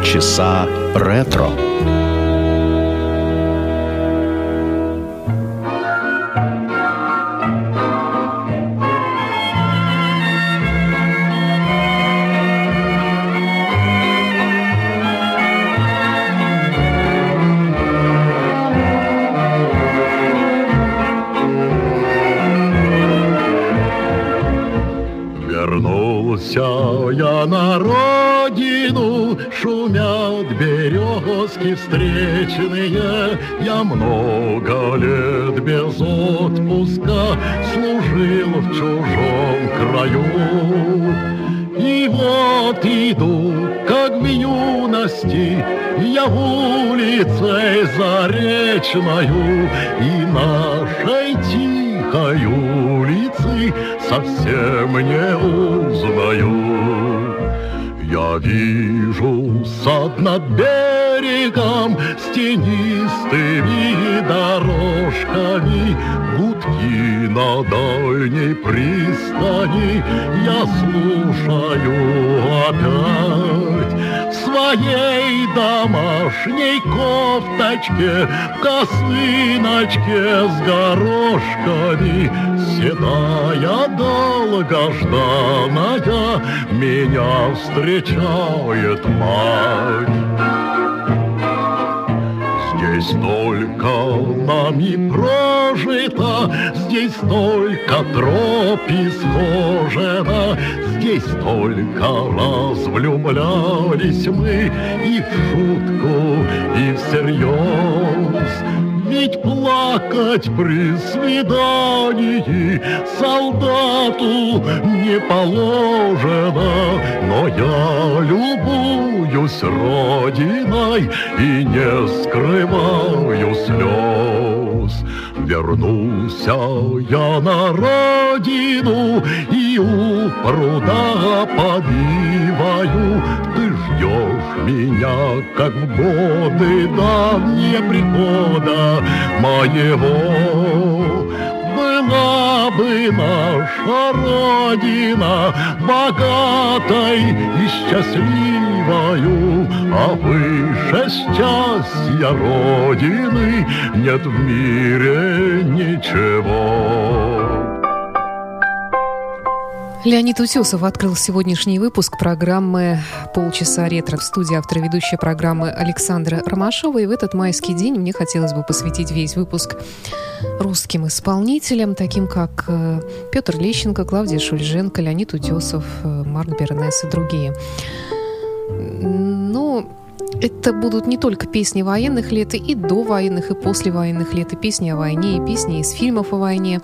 полчаса ретро. Я много лет без отпуска служил в чужом краю. И вот иду, как в юности, я улицей заречною, и нашей тихой улицы совсем не узнаю. Я вижу сад над берегом с тенистыми дорожками, Гудки на дальней пристани я слушаю опять. Своей домашней кофточке, в косыночке с горошками, Седая долгожданная меня встречает мать. Здесь только нами прожито, Здесь только троп исхожено, Здесь только развлюблялись мы И в шутку, и всерьез. Ведь плакать при свидании солдату не положено, но я любуюсь родиной и не скрываю слез. Вернулся я на родину и у пруда побиваю. Ты ждешь меня, как в годы давние прихода моего. Была бы наша Родина богатой и счастливою, а выше счастья Родины нет в мире ничего. Леонид Утесов открыл сегодняшний выпуск программы «Полчаса ретро» в студии автора ведущей программы Александра Ромашова. И в этот майский день мне хотелось бы посвятить весь выпуск русским исполнителям, таким как э, Петр Лещенко, Клавдия Шульженко, Леонид Утесов, э, Марк Бернес и другие. Ну, это будут не только песни военных лет, и до военных, и после военных лет, и песни о войне, и песни из фильмов о войне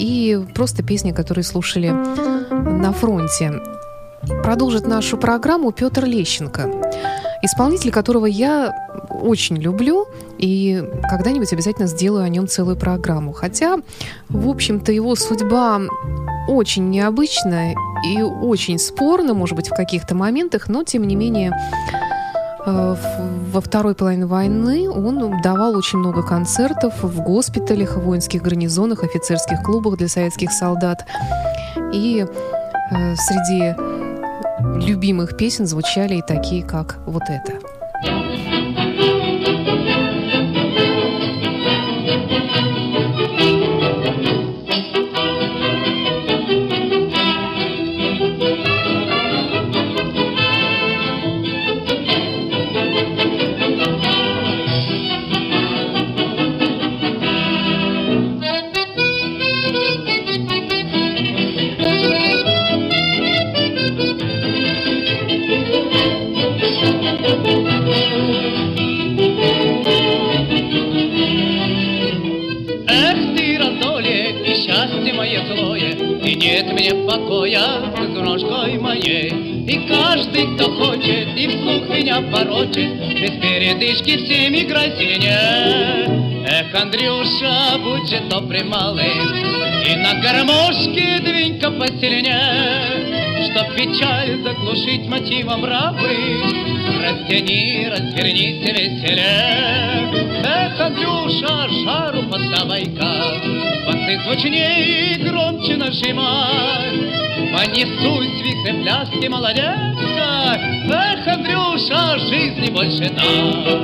и просто песни, которые слушали на фронте. Продолжит нашу программу Петр Лещенко, исполнитель которого я очень люблю и когда-нибудь обязательно сделаю о нем целую программу. Хотя, в общем-то, его судьба очень необычная и очень спорна, может быть, в каких-то моментах, но, тем не менее, во второй половине войны он давал очень много концертов в госпиталях, воинских гарнизонах, офицерских клубах для советских солдат. И э, среди любимых песен звучали и такие, как вот это. Эх печаль заглушить мотивом рабы, Растяни, развернись веселе. Эх, Андрюша, жару поддавай-ка, Басы звучнее и громче нажимай. Понесусь вихрем пляски молодецка, Эх, Андрюша, жизни больше так.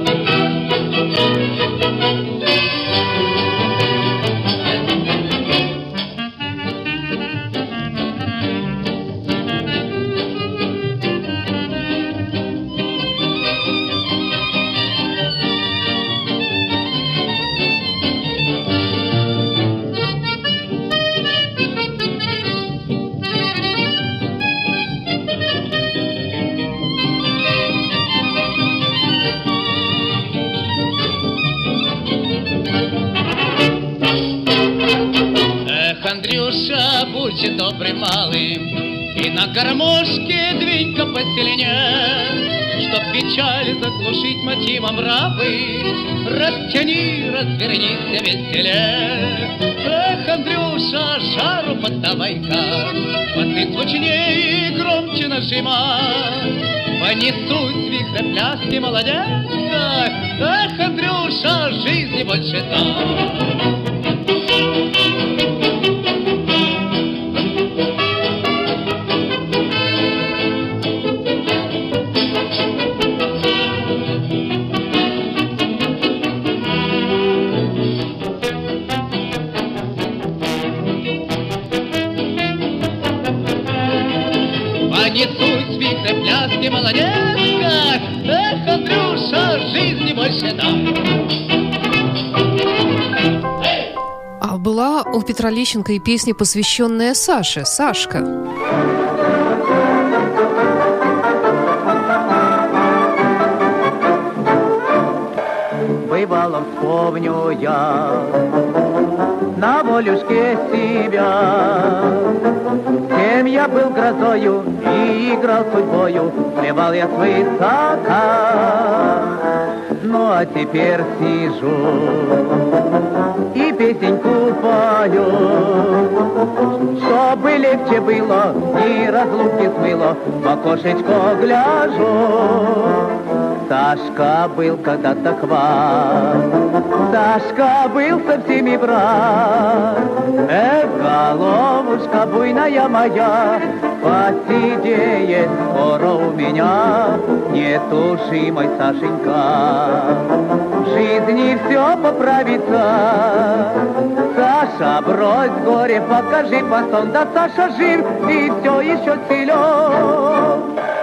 Андрюша, будь добрый малый, И на гармошке двинь-ка посильнее, Чтоб печаль заглушить мотивом рабы, Растяни, развернись веселе. Эх, Андрюша, жару поддавай-ка, Басы звучнее и громче нажимай. Понесусь вихрем пляски молодецка, Эх, Андрюша, жизни больше так. Пляски молодецка, Эх, Андрюша, жизни больше дай. А была у Петра Лещенко и песня, посвященная Саше, Сашка. Бывало, вспомню я на волюшке себя. Кем я был грозою и играл судьбою, плевал я свысока. Ну а теперь сижу и песеньку пою, чтобы легче было и разлуки смыло, в окошечко гляжу. Сашка был когда-то хват, Сашка был со всеми брат. Эх, головушка буйная моя, Посидеет скоро у меня, Нетушимой Сашенька. В жизни все поправится, Саша, брось горе, покажи фасон, да Саша жив и все еще силен.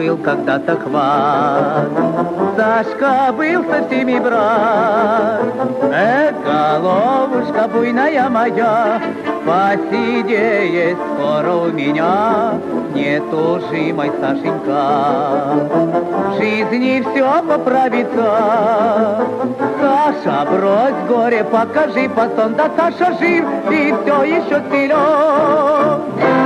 Был когда-то хват, Сашка был со всеми брат. Эх, головушка буйная моя, Посидеет скоро у меня, Нетужимой Сашенька. В жизни все поправится, Саша, брось горе, покажи фасон, да Саша жив и все еще силен.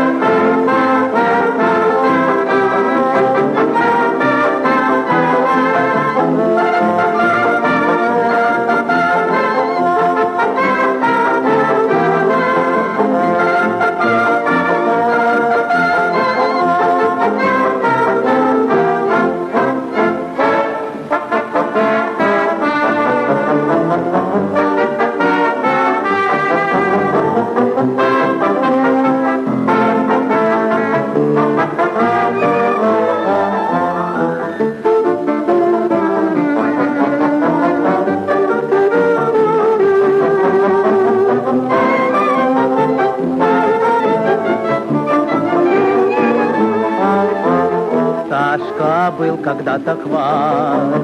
Сашка был когда-то хват,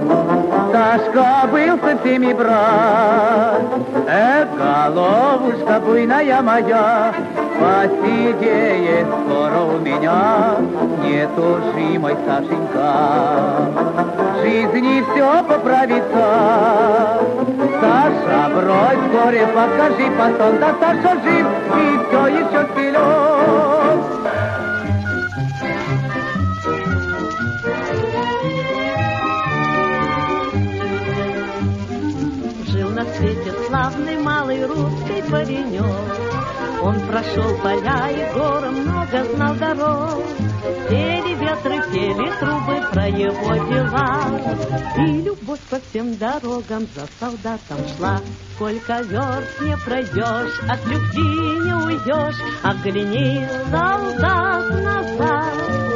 Сашка был со всеми брат. Эх, головушка буйная моя, посидеет скоро у меня нетужимой Сашенька. В жизни все поправится. Саша, брось горе, покажи потом, да Саша жив и все еще паренек. Он прошел поля и горы, много знал дорог. Пели ветры, пели трубы про его дела. И любовь по всем дорогам за солдатом шла. Сколько верст не пройдешь, от любви не уйдешь. Оглянись, солдат, назад.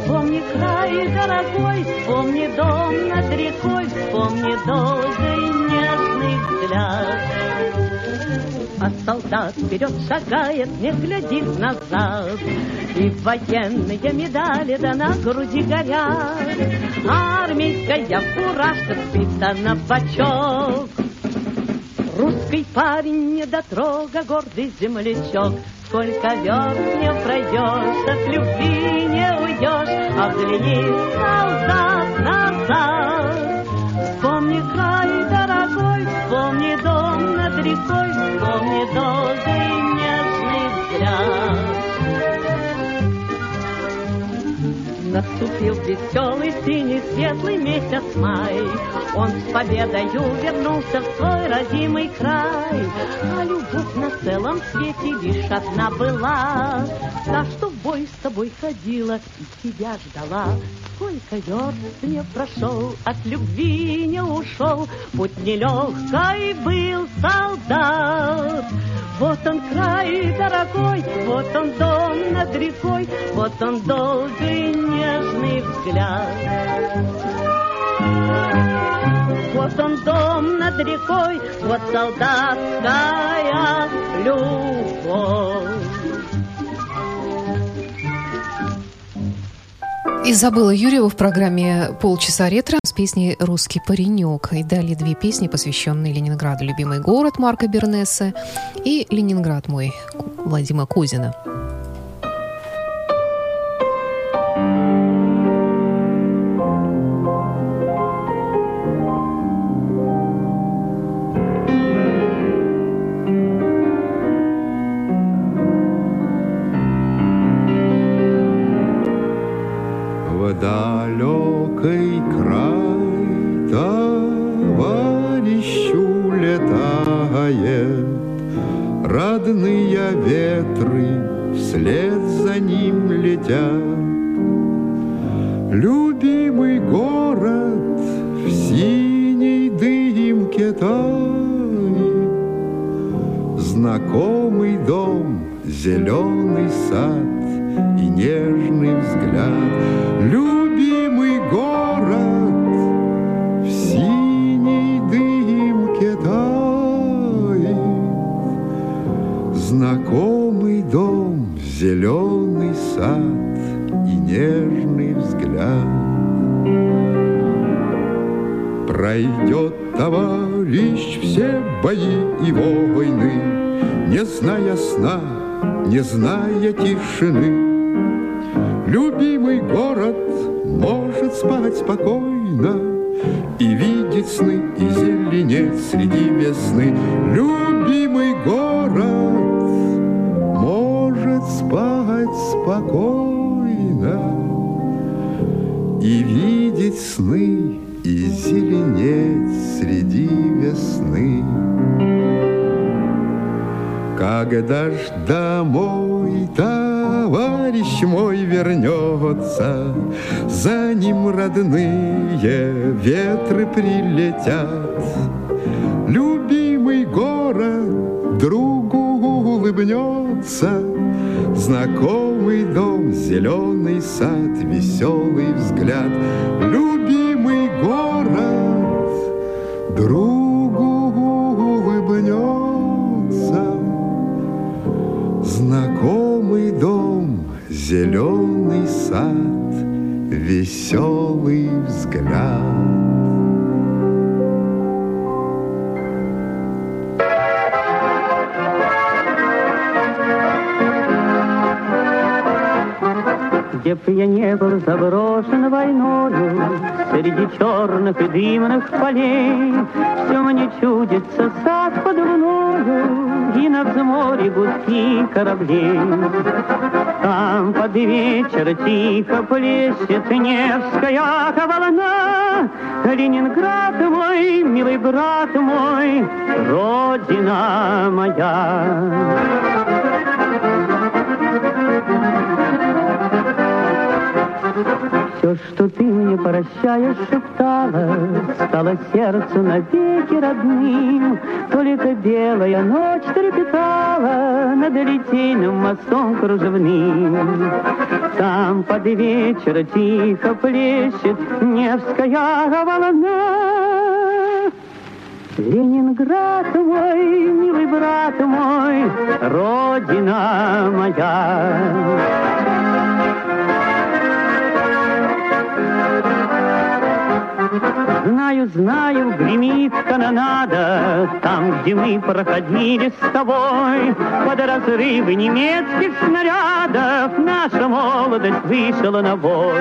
Вспомни край дорогой, вспомни дом над рекой, вспомни долгий нежный взгляд. А солдат вперед шагает, не глядит назад. И военные медали да на груди горят. Армейская фуражка спита на бочок. Русский парень недотрога, гордый землячок. Сколько верст не пройдешь, от любви не уйдешь, Оглянись, солдат, назад. Вспомни край дорогой, вспомни дом рекой, Вспомни долгий нежный взгляд. Наступил веселый, синий, светлый месяц май. Он с победою вернулся в свой родимый край. А любовь на целом свете лишь одна была. Та, что бой с тобой ходила и тебя ждала. Сколько верст не прошел, от любви не ушел, Путь нелегкой был солдат. Вот он край дорогой, вот он дом над рекой, Вот он долгий нежный взгляд. Вот он дом над рекой, вот солдатская любовь. Изабелла Юрьева в программе «Полчаса ретро» с песней «Русский паренек». И далее две песни, посвященные Ленинграду «Любимый город» Марка Бернеса и «Ленинград мой» Владимира Кузина. Пройдет товарищ все бои и войны, Не зная сна, не зная тишины. Любимый город может спать спокойно И видеть сны, и зеленеть среди весны. Любимый город может спать спокойно И видеть сны, и зеленеть среди весны. Когда ж домой товарищ мой вернется, За ним родные ветры прилетят. Любимый город другу улыбнется, Знакомый дом, зеленый сад, веселый взгляд. другу улыбнется. Знакомый дом, зеленый сад, веселый взгляд. Где б я не был заброшен войною, Среди черных и дымных полей, Все мне чудится сад под луною, И на взморье гудки кораблей. Там под вечер тихо плещет Невская волна, Ленинград мой, милый брат мой, Родина моя. Все, что ты мне прощаешь, шептала, Стало сердцу навеки родным. Только белая ночь трепетала Над литейным мостом кружевным. Там под вечер тихо плещет Невская волна. Ленинград мой, милый брат мой, Родина моя. Знаю, знаю, гремит канонада, Там, где мы проходили с тобой, Под разрывы немецких снарядов Наша молодость вышла на бой.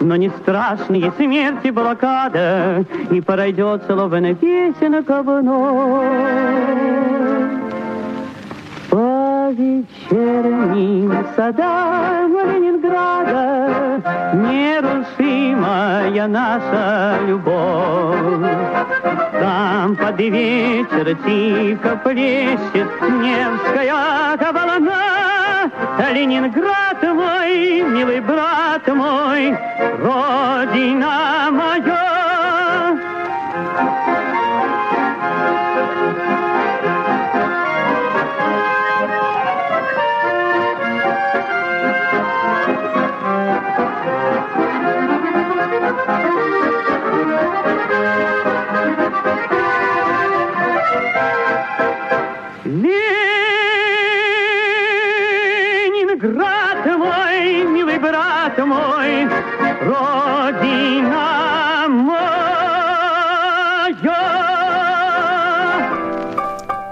Но не страшные смерти блокада, И пройдет словно песенка вновь по вечерним садам Ленинграда Нерушимая наша любовь. Там под вечер тихо плещет Невская волна. Ленинград мой, милый брат мой, Родина моя.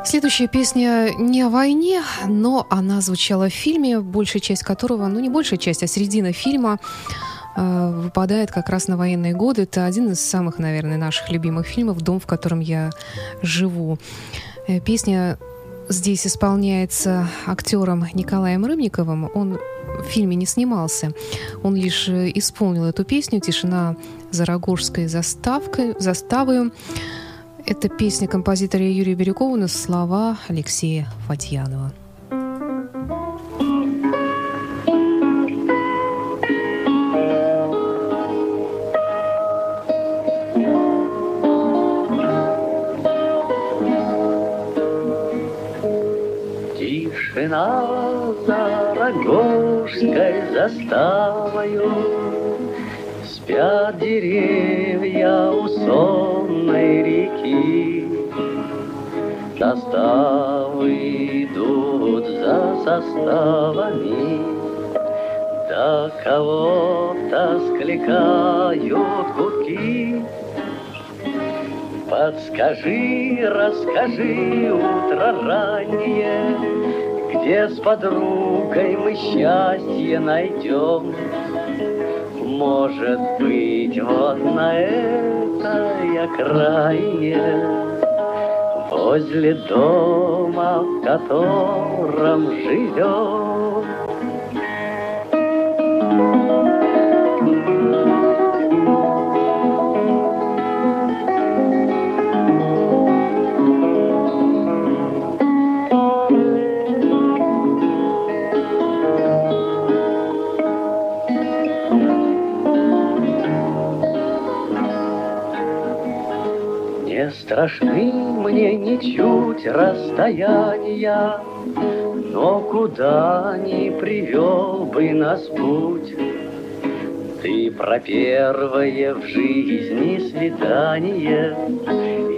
Следующая песня не о войне, но она звучала в фильме, большая часть которого, ну не большая часть, а середина фильма э, выпадает как раз на военные годы. Это один из самых, наверное, наших любимых фильмов «Дом, в котором я живу». Э, Песня здесь исполняется актером Николаем Рыбниковым. Он в фильме не снимался. Он лишь э, исполнил эту песню «Тишина за Рогожской заставкой, заставою». Это песня композитора Юрия Бирюкова на слова Алексея Фатьянова. Тишина за Рогожской заставою, Спят деревья у сонной. Составы идут за составами, Да кого-то скликают гудки. Подскажи, расскажи, утро раннее, Где с подругой мы счастье найдем. Может быть, вот на этой окраине, Возле дома, в котором живем. Не страшны мне ничуть расстояния, Но куда ни привел бы нас путь. Ты про первое в жизни свидание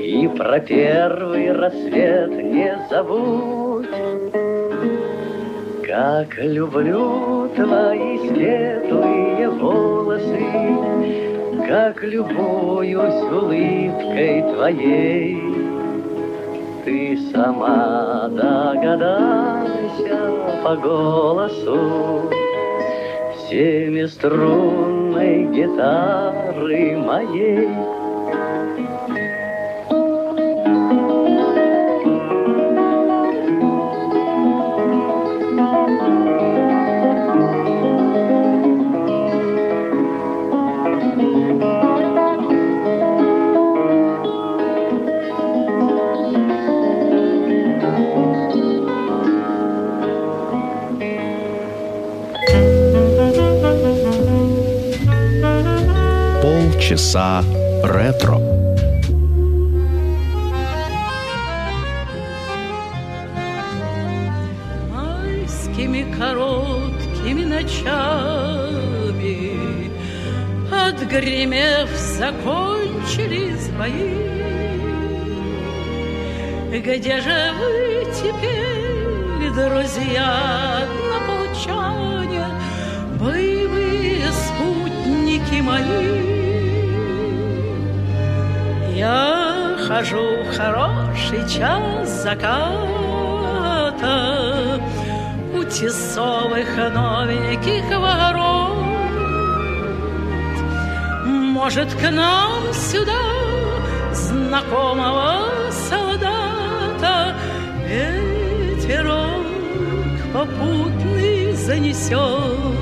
И про первый рассвет не забудь. Как люблю твои светлые волосы, Как любуюсь улыбкой твоей. Ты сама догадайся по голосу, семиструнной гитары моей. Полчаса ретро. майскими короткими ночами Отгремев, закончились бои. Где же вы теперь, друзья, однополчане, Боевые спутники мои? Я хожу в хороший час заката У тесовых новеньких ворот. Может, к нам сюда знакомого солдата Ветерок попутный занесет.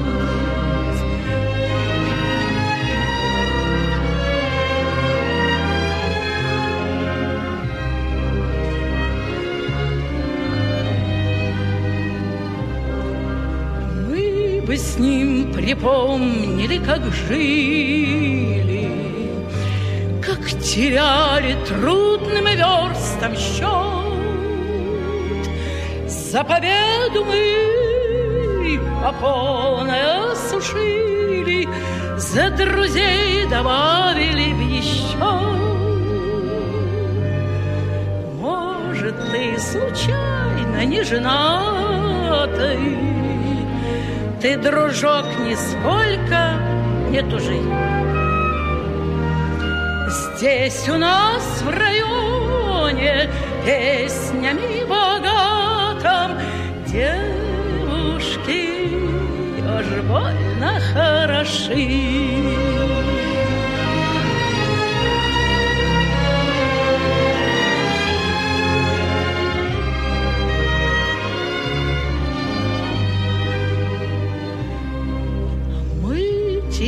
С ним припомнили, как жили, Как теряли трудным верстом счет. За победу мы по полной осушили, За друзей добавили в еще. Может, ты случайно не женатый, Ты, дружок, нисколько не тужи. Здесь у нас в районе песнями богатым Девушки уж больно хороши.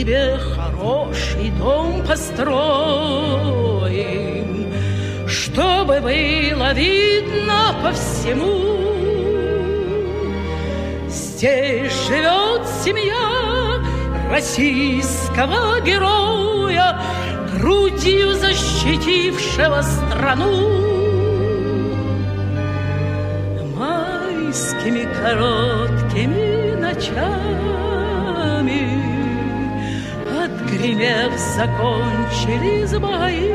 Тебе хороший дом построим, чтобы было видно по всему. Здесь живет семья российского героя, грудью защитившего страну. Майскими короткими ночами Отгремев, закончились бои.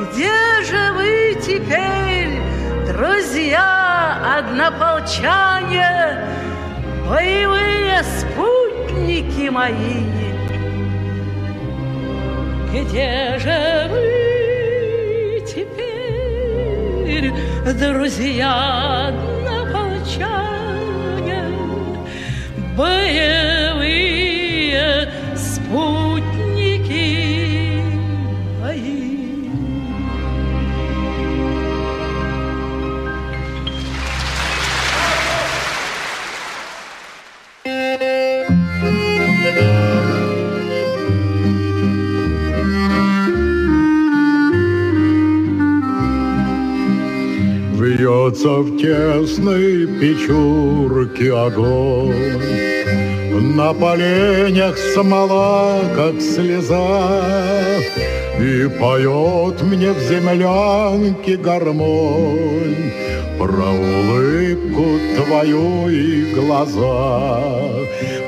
Где же вы теперь, друзья, однополчане, Боевые спутники мои? Где же вы теперь, друзья, однополчане, Боевые Вьется в тесной печурке огонь, На поленях смола, как слеза, И поет мне в землянке гармонь Про улыбку твою и глаза.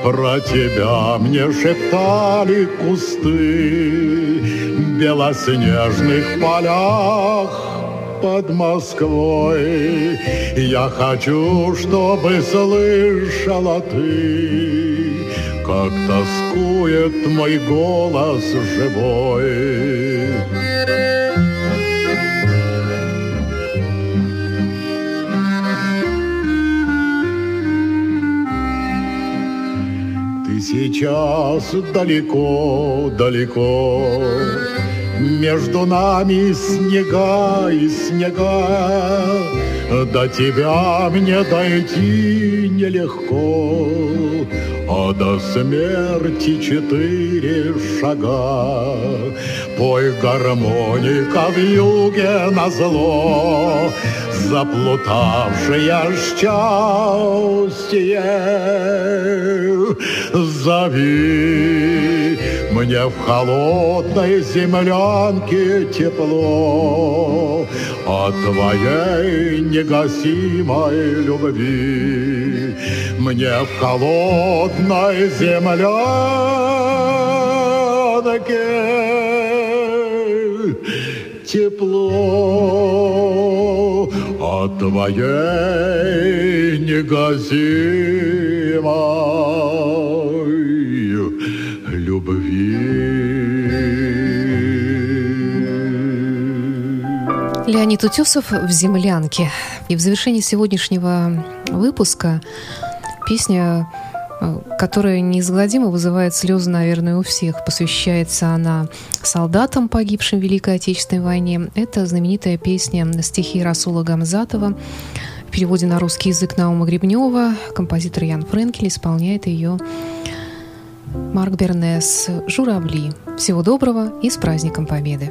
Про тебя мне шептали кусты В белоснежных полях под Москвой. Я хочу, чтобы слышала ты, Как тоскует мой голос живой. Ты сейчас далеко, далеко, Между нами снега и снега, До тебя мне дойти нелегко, А до смерти четыре шага. Пой гармоника в юге на зло, Заплутавшее счастье. Зови мне в холодной землянке тепло От твоей негасимой любви. Мне в холодной землянке тепло от твоей негасимой любви. Леонид Утесов в «Землянке». И в завершении сегодняшнего выпуска песня, которая неизгладимо вызывает слезы, наверное, у всех. Посвящается она солдатам, погибшим в Великой Отечественной войне. Это знаменитая песня стихи Расула Гамзатова в переводе на русский язык Наума Гребнева. Композитор Ян Френкель исполняет ее Марк Бернес «Журавли». Всего доброго и с праздником Победы!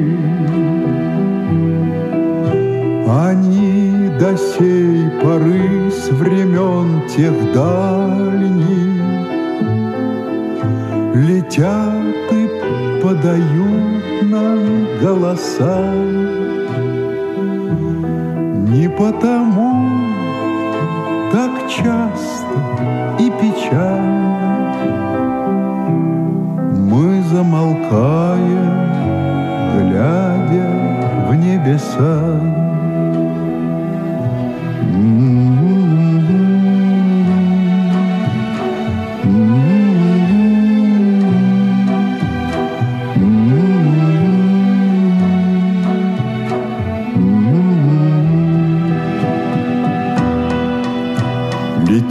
они до сей поры с времен тех дальних Летят и подают нам голоса Не потому так часто и печально Мы замолкаем, глядя в небеса.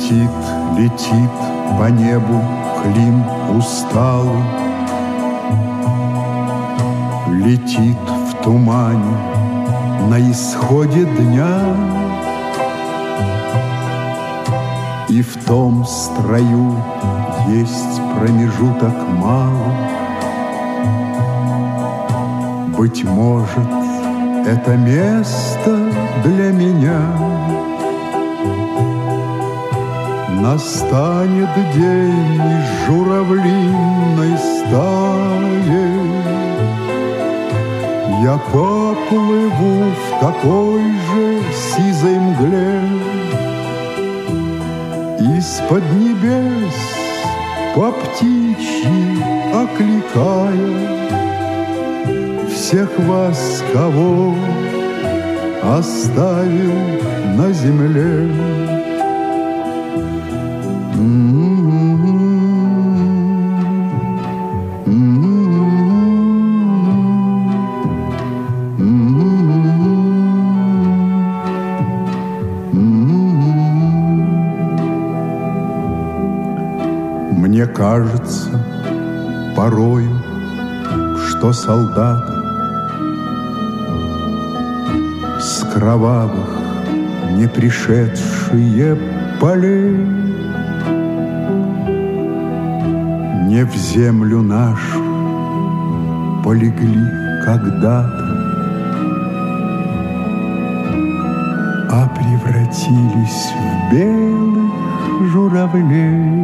Летит, летит по небу Клим усталый, Летит в тумане на исходе дня. И в том строю есть промежуток мало Быть может, это место для меня Настанет день журавлиной стаи Я поплыву в такой же сизой мгле Из-под небес по птичьи окликая Всех вас, кого оставил на земле. Мне кажется порою, что солдат с кровавых не пришедшие полей не в землю нашу полегли когда-то, а превратились в белых журавлей.